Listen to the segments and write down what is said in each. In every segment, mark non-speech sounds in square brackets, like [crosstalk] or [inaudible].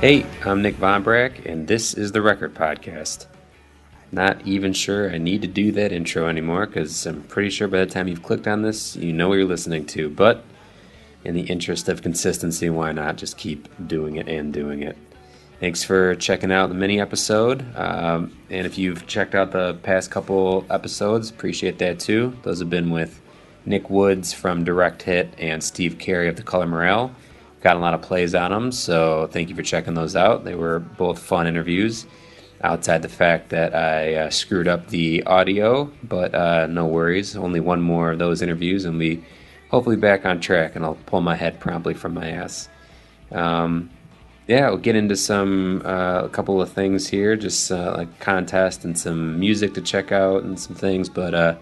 Hey, I'm Nick Von Brack, and this is the Record Podcast. Not even sure I need to do that intro anymore because I'm pretty sure by the time you've clicked on this, you know what you're listening to. But in the interest of consistency, why not just keep doing it and doing it? Thanks for checking out the mini episode. Um, and if you've checked out the past couple episodes, appreciate that too. Those have been with Nick Woods from Direct Hit and Steve Carey of The Color Morale. Got a lot of plays on them, so thank you for checking those out. They were both fun interviews, outside the fact that I uh, screwed up the audio, but uh, no worries. Only one more of those interviews, and we hopefully back on track, and I'll pull my head promptly from my ass. Um, yeah, we'll get into some uh, a couple of things here, just uh, like contest and some music to check out and some things. But uh,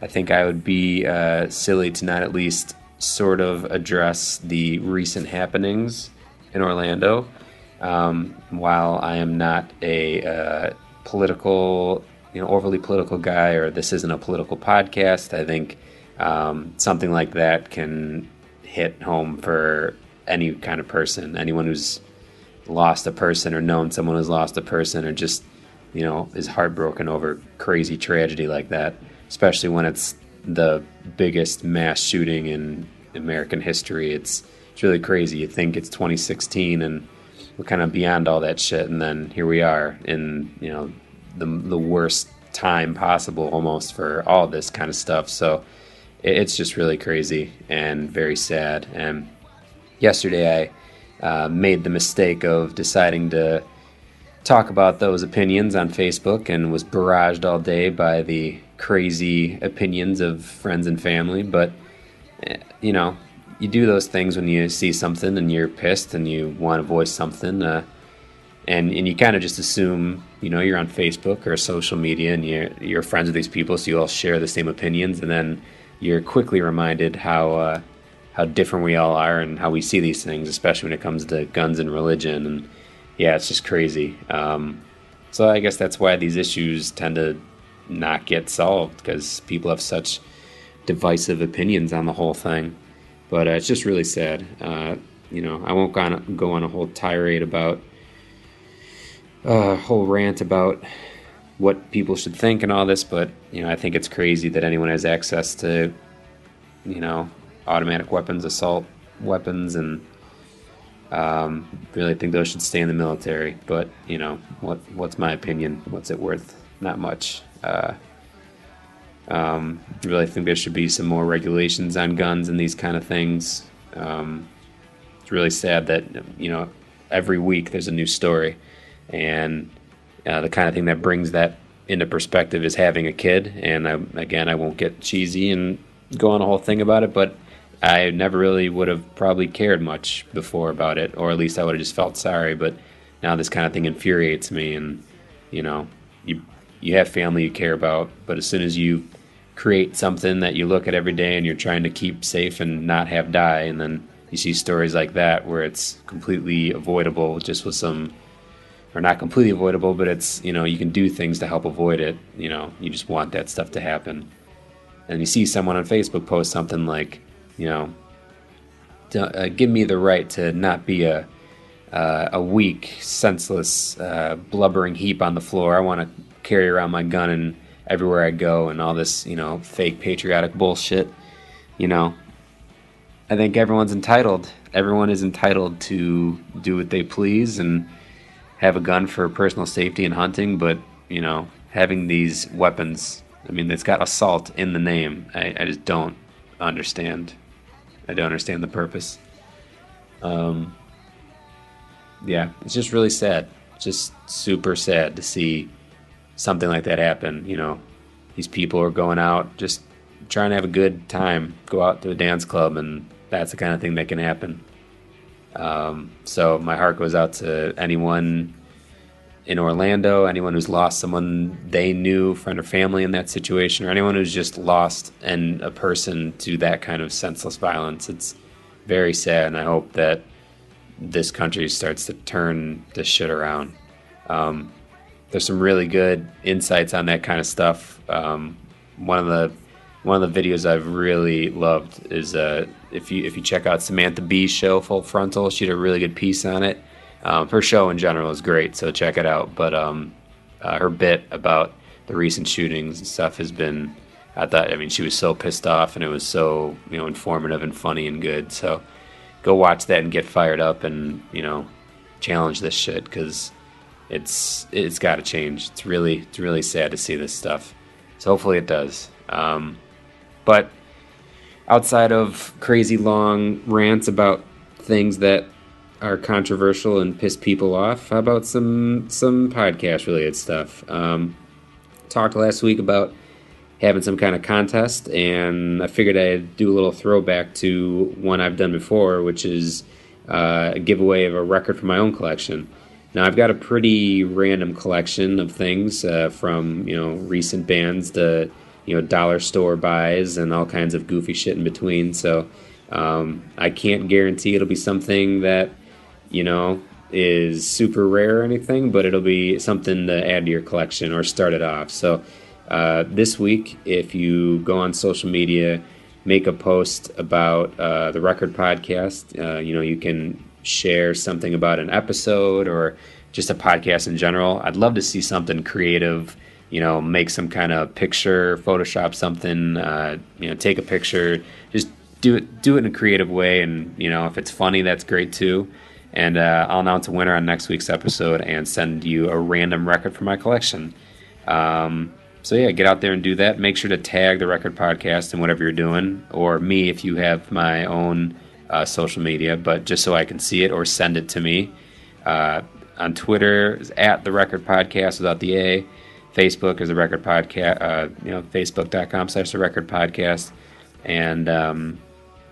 I think I would be uh, silly to not at least sort of address the recent happenings in Orlando. Um, while I am not a uh, political, you know, overly political guy, or this isn't a political podcast, I think um, something like that can hit home for any kind of person, anyone who's lost a person or known someone who's lost a person or just you know is heartbroken over crazy tragedy like that especially when it's the biggest mass shooting in American history. It's it's really crazy. You think it's 2016 and we're kind of beyond all that shit, and then here we are in you know the the worst time possible almost for all this kind of stuff. So it, it's just really crazy and very sad. And yesterday I uh, made the mistake of deciding to talk about those opinions on Facebook and was barraged all day by the crazy opinions of friends and family. But, eh, you know, you do those things when you see something and you're pissed and you want to voice something. Uh, and, and you kind of just assume, you know, you're on Facebook or social media and you're, you're friends with these people, so you all share the same opinions. And then you're quickly reminded how, uh, how different we all are and how we see these things, especially when it comes to guns and religion. And yeah, it's just crazy. Um, so I guess that's why these issues tend to not get solved because people have such divisive opinions on the whole thing. But uh, it's just really sad. Uh, you know, I won't go on, go on a whole tirade about a uh, whole rant about what people should think and all this, but you know, I think it's crazy that anyone has access to, you know, automatic weapons, assault weapons, and um, really think those should stay in the military, but you know, what what's my opinion? What's it worth? Not much. Uh, um, really think there should be some more regulations on guns and these kind of things. Um, it's really sad that you know every week there's a new story, and uh, the kind of thing that brings that into perspective is having a kid. And I, again, I won't get cheesy and go on a whole thing about it, but I never really would have probably cared much before about it, or at least I would have just felt sorry. But now this kind of thing infuriates me, and you know, you you have family you care about, but as soon as you create something that you look at every day and you're trying to keep safe and not have die, and then you see stories like that where it's completely avoidable just with some or not completely avoidable, but it's you know you can do things to help avoid it. You know, you just want that stuff to happen. And you see someone on Facebook post something like, you know, uh, give me the right to not be a uh, a weak, senseless, uh, blubbering heap on the floor. I want to carry around my gun and everywhere I go, and all this, you know, fake patriotic bullshit. You know, I think everyone's entitled. Everyone is entitled to do what they please and have a gun for personal safety and hunting. But you know, having these weapons, I mean, it's got assault in the name. I, I just don't understand. I don't understand the purpose. Um, yeah, it's just really sad. Just super sad to see something like that happen. You know, these people are going out just trying to have a good time, go out to a dance club, and that's the kind of thing that can happen. Um, so my heart goes out to anyone in Orlando, anyone who's lost someone they knew, friend or family in that situation, or anyone who's just lost and a person to that kind of senseless violence. It's very sad, and I hope that this country starts to turn this shit around. Um, there's some really good insights on that kind of stuff. Um, one of the one of the videos I've really loved is uh, if you if you check out Samantha Bee's show Full Frontal, she did a really good piece on it. Um, her show in general is great, so check it out. But um, uh, her bit about the recent shootings and stuff has been, I thought, I mean, she was so pissed off, and it was so you know informative and funny and good. So go watch that and get fired up, and you know, challenge this shit because it's it's got to change. It's really it's really sad to see this stuff. So hopefully it does. Um, but outside of crazy long rants about things that are controversial and piss people off, how about some some podcast related stuff? Um, talked last week about having some kind of contest, and I figured I'd do a little throwback to one I've done before, which is uh, a giveaway of a record from my own collection. Now I've got a pretty random collection of things uh, from you know recent bands to you know dollar store buys and all kinds of goofy shit in between. So um, I can't guarantee it'll be something that you know is super rare or anything, but it'll be something to add to your collection or start it off. So uh, this week, if you go on social media, make a post about uh, the record podcast. Uh, you know, you can share something about an episode or just a podcast in general. I'd love to see something creative. You know, make some kind of picture, Photoshop something. Uh, you know, take a picture. Just do it. Do it in a creative way, and you know, if it's funny, that's great too. And uh, I'll announce a winner on next week's episode and send you a random record from my collection. Um, so yeah, get out there and do that. Make sure to tag the record podcast and whatever you're doing, or me if you have my own uh, social media, but just so I can see it or send it to me. Uh, on Twitter is at the Record Podcast without the A. Facebook is the Record Podcast. Uh, you know, facebook.com slash the Record Podcast, and um,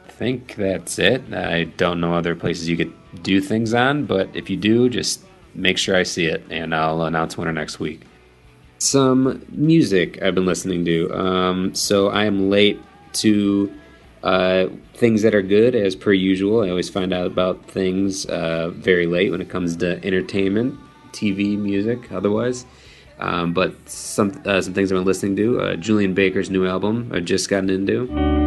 I think that's it. I don't know other places you could do things on, but if you do, just make sure I see it, and I'll announce winner next week. Some music I've been listening to. Um, so I am late to uh, things that are good, as per usual. I always find out about things uh, very late when it comes to entertainment, TV, music, otherwise. Um, but some uh, some things I've been listening to. Uh, Julien Baker's new album I've just gotten into.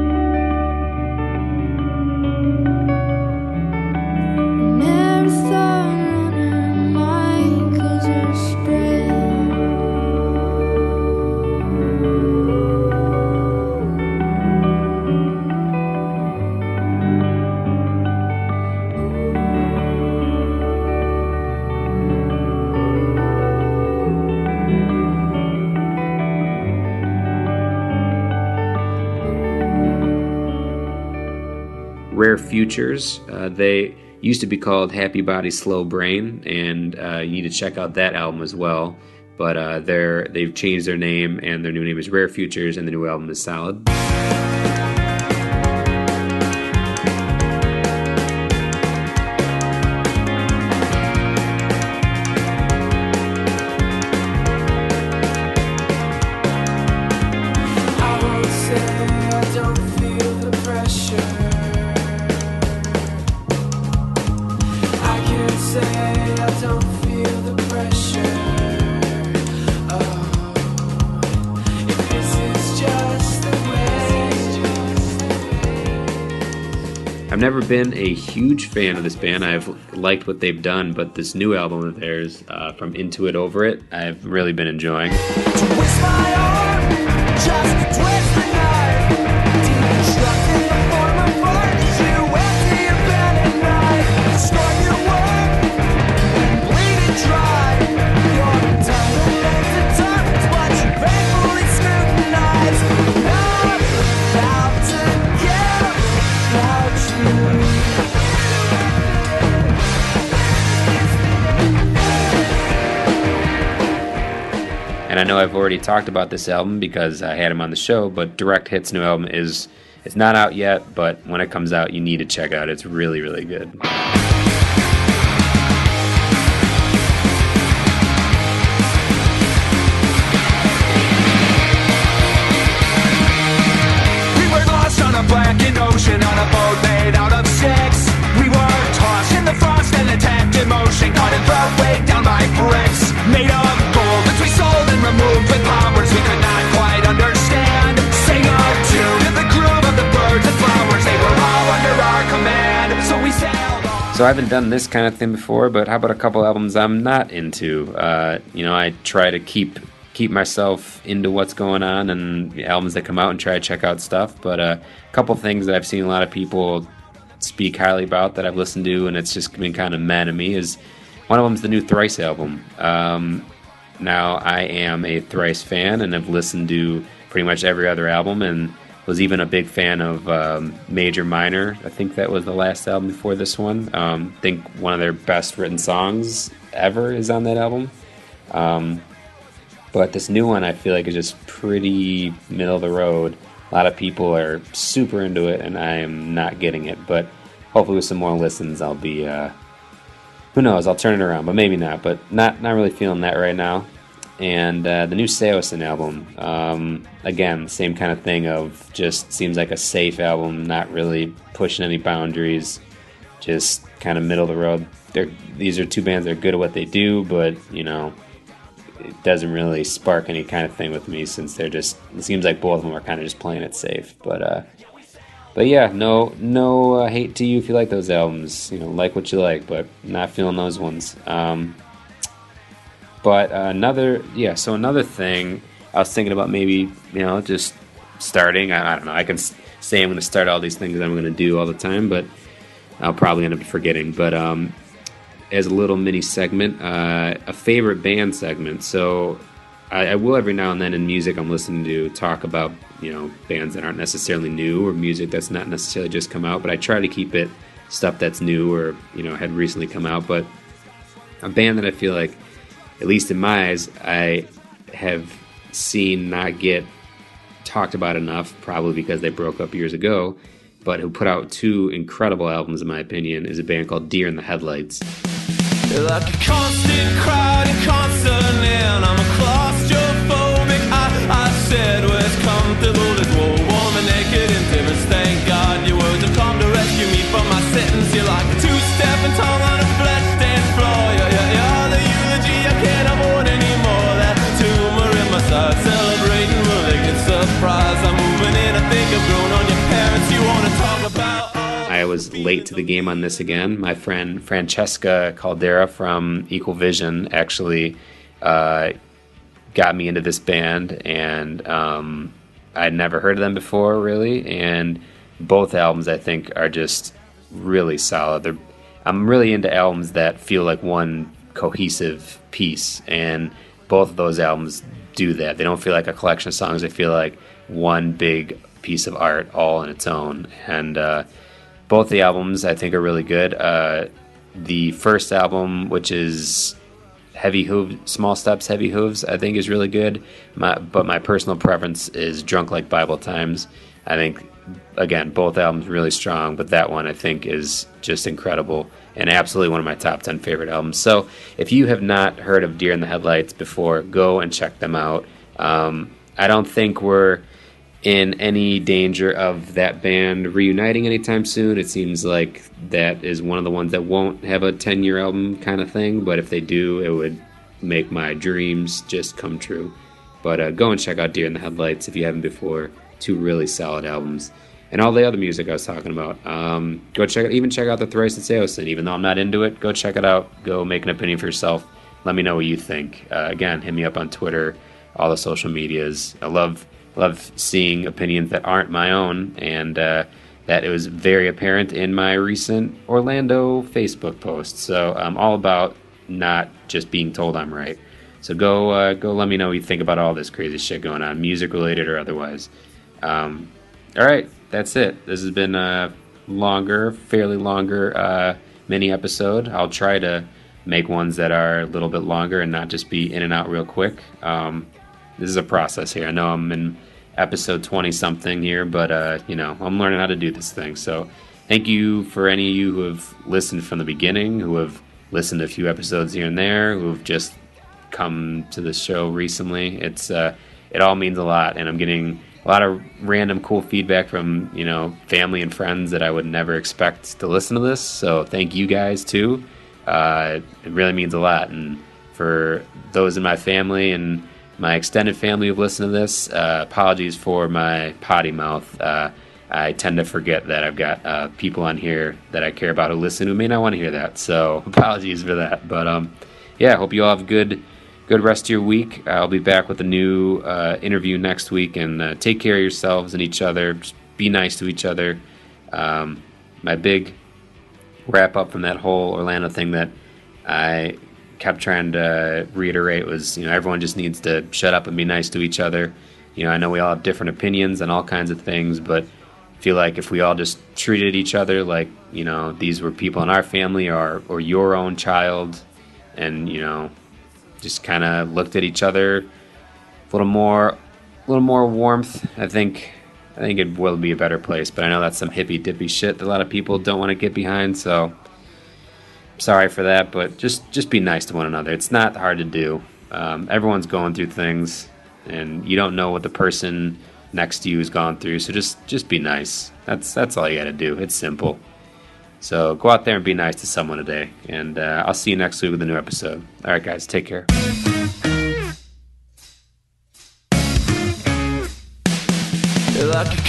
Rare Futures. Uh, they used to be called Happy Body Slow Brain, and uh, you need to check out that album as well. But uh, they're they've changed their name, and their new name is Rare Futures, and the new album is Solid. Never been a huge fan of this band. I've liked what they've done, but this new album of theirs, uh, from Into It Over It, I've really been enjoying. Know I've already talked about this album because I had him on the show, but Direct Hit's new album is it's not out yet, but when it comes out, you need to check out. It's really, really good. So I haven't done this kind of thing before, but how about a couple albums I'm not into? Uh, you know, I try to keep keep myself into what's going on and albums that come out and try to check out stuff. But uh, a couple things that I've seen a lot of people speak highly about that I've listened to, and it's just been kind of mad to me. Is one of them is the new Thrice album. Um, now I am a Thrice fan and have listened to pretty much every other album, and was even a big fan of um, Major Minor. I think that was the last album before this one. Um, I think one of their best written songs ever is on that album. Um, but this new one, I feel like is just pretty middle of the road. A lot of people are super into it, and I am not getting it. But hopefully, with some more listens, I'll be. Uh, who knows? I'll turn it around, but maybe not. But not not really feeling that right now. And uh, the new Saosin album, um, again, same kind of thing of just seems like a safe album, not really pushing any boundaries, just kind of middle of the road. They're, these are two bands that are good at what they do, but you know, it doesn't really spark any kind of thing with me since they're just. It seems like both of them are kind of just playing it safe. But uh, but yeah, no no uh, hate to you if you like those albums. You know, like what you like, but not feeling those ones. Um, but uh, another yeah, so another thing I was thinking about maybe you know just starting. I, I don't know. I can say I'm going to start all these things I'm going to do all the time, but I'll probably end up forgetting. But um, as a little mini segment, uh, a favorite band segment. So I, I, will every now and then in music I'm listening to talk about you know bands that aren't necessarily new or music that's not necessarily just come out, but I try to keep it stuff that's new or you know had recently come out. But a band that I feel like, at least in my eyes, I have seen not get talked about enough, probably because they broke up years ago, but who put out two incredible albums in my opinion is a band called Dear and the Headlights. Like late to the game on this again. My friend Francesca Caldera from Equal Vision actually uh, got me into this band, and um, I'd never heard of them before, really. And both albums, I think, are just really solid. They're, I'm really into albums that feel like one cohesive piece, and both of those albums do that. They don't feel like a collection of songs. They feel like one big piece of art all on its own, and uh, both the albums I think are really good. Uh, the first album, which is Heavy Hooves, Small Steps, Heavy Hooves, I think is really good. My, but my personal preference is Drunk Like Bible Times. I think again both albums really strong, but that one I think is just incredible and absolutely one of my top ten favorite albums. So if you have not heard of Dear and the Headlights before, go and check them out. Um, I don't think we're in any danger of that band reuniting anytime soon. It seems like that is one of the ones that won't have a 10 year album kind of thing, but if they do, it would make my dreams just come true. But uh, go and check out Dear and the Headlights if you haven't before. Two really solid albums. And all the other music I was talking about. Um, go check it, even check out the Thrice and Saosin. Even though I'm not into it, go check it out. Go make an opinion for yourself. Let me know what you think. Uh, again, hit me up on Twitter, all the social medias. I love love seeing opinions that aren't my own, and uh, that it was very apparent in my recent Orlando Facebook post. So I'm all about not just being told I'm right. So go uh, go let me know what you think about all this crazy shit going on, music related or otherwise. Um, all right, that's it. This has been a longer, fairly longer uh, mini episode. I'll try to make ones that are a little bit longer and not just be in and out real quick. Um, this is a process here. I know I'm in episode 20 something here, but uh, you know, I'm learning how to do this thing. So thank you for any of you who have listened from the beginning, who have listened to a few episodes here and there, who have just come to the show recently. It's uh, it all means a lot, and I'm getting a lot of random cool feedback from you know family and friends that I would never expect to listen to this. So thank you guys too. Uh, it really means a lot, and for those in my family and my extended family who've listened to this. Uh, apologies for my potty mouth. Uh, I tend to forget that I've got uh, people on here that I care about who listen who may not want to hear that. So [laughs] apologies for that. But um, yeah, I hope you all have good good rest of your week. I'll be back with a new uh, interview next week, and uh, take care of yourselves and each other. Just be nice to each other. Um, my big wrap up from that whole Orlando thing that I kept trying to reiterate was, you know, everyone just needs to shut up and be nice to each other. You know, I know we all have different opinions and all kinds of things, but I feel like if we all just treated each other like, you know, these were people in our family or or your own child and, you know, just kind of looked at each other a little more a little more warmth, I think I think it will be a better place, but I know that's some hippy dippy shit that a lot of people don't want to get behind, so sorry for that, but just just be nice to one another. It's not hard to do. Um, everyone's going through things, and you don't know what the person next to you has gone through. So just just be nice. That's that's all you got to do. It's simple. So go out there and be nice to someone today, and uh, I'll see you next week with a new episode. All right, guys, take care. Like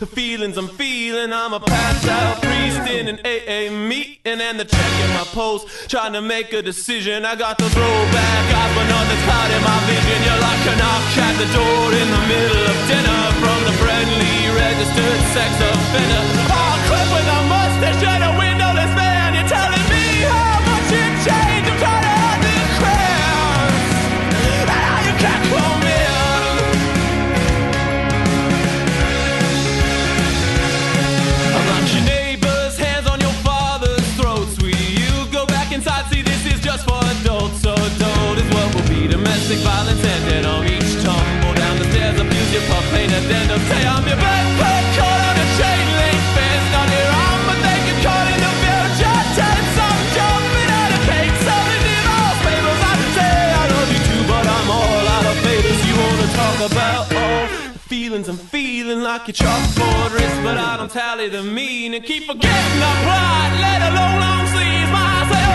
the feelings I'm feeling I'm a passed out priest in an AA meeting And the check in my post. Trying to make a decision I got to throw back eyes But cloud in my vision You're like a knock at the door in the middle of dinner. From the friendly registered sex offender. Oh, clip with a domestic violence ended on each tumble down the stairs. Abuse your puff, paint addendum. Say I'm your backpack caught on a chain link fence. Not your arm, but they get caught in the future tense. I'm jumping out of cake, selling divorce papers. I say I love you too, but I'm all out of favors. You wanna talk about all the feelings I'm feeling like a chalkboard wrist, but I don't tally the mean and keep forgetting the plot. Let alone long sleeves. My eyes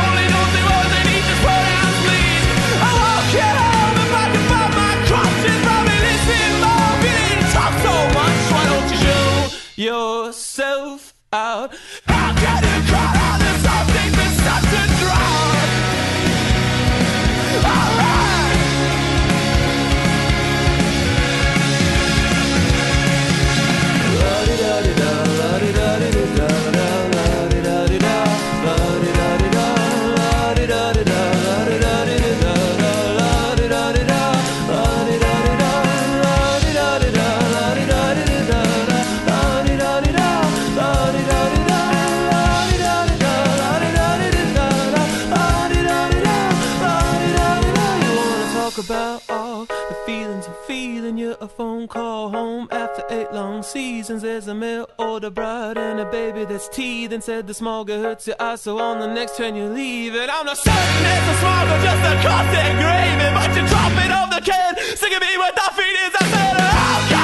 out? Call home after eight long seasons. There's a mail order bride and a baby that's teething. Said the girl hurts your eyes, so on the next train you leave it. I'm not certain it's a smoggle, just a constant gravy. But you drop it off the can, singing me with the feelings I said.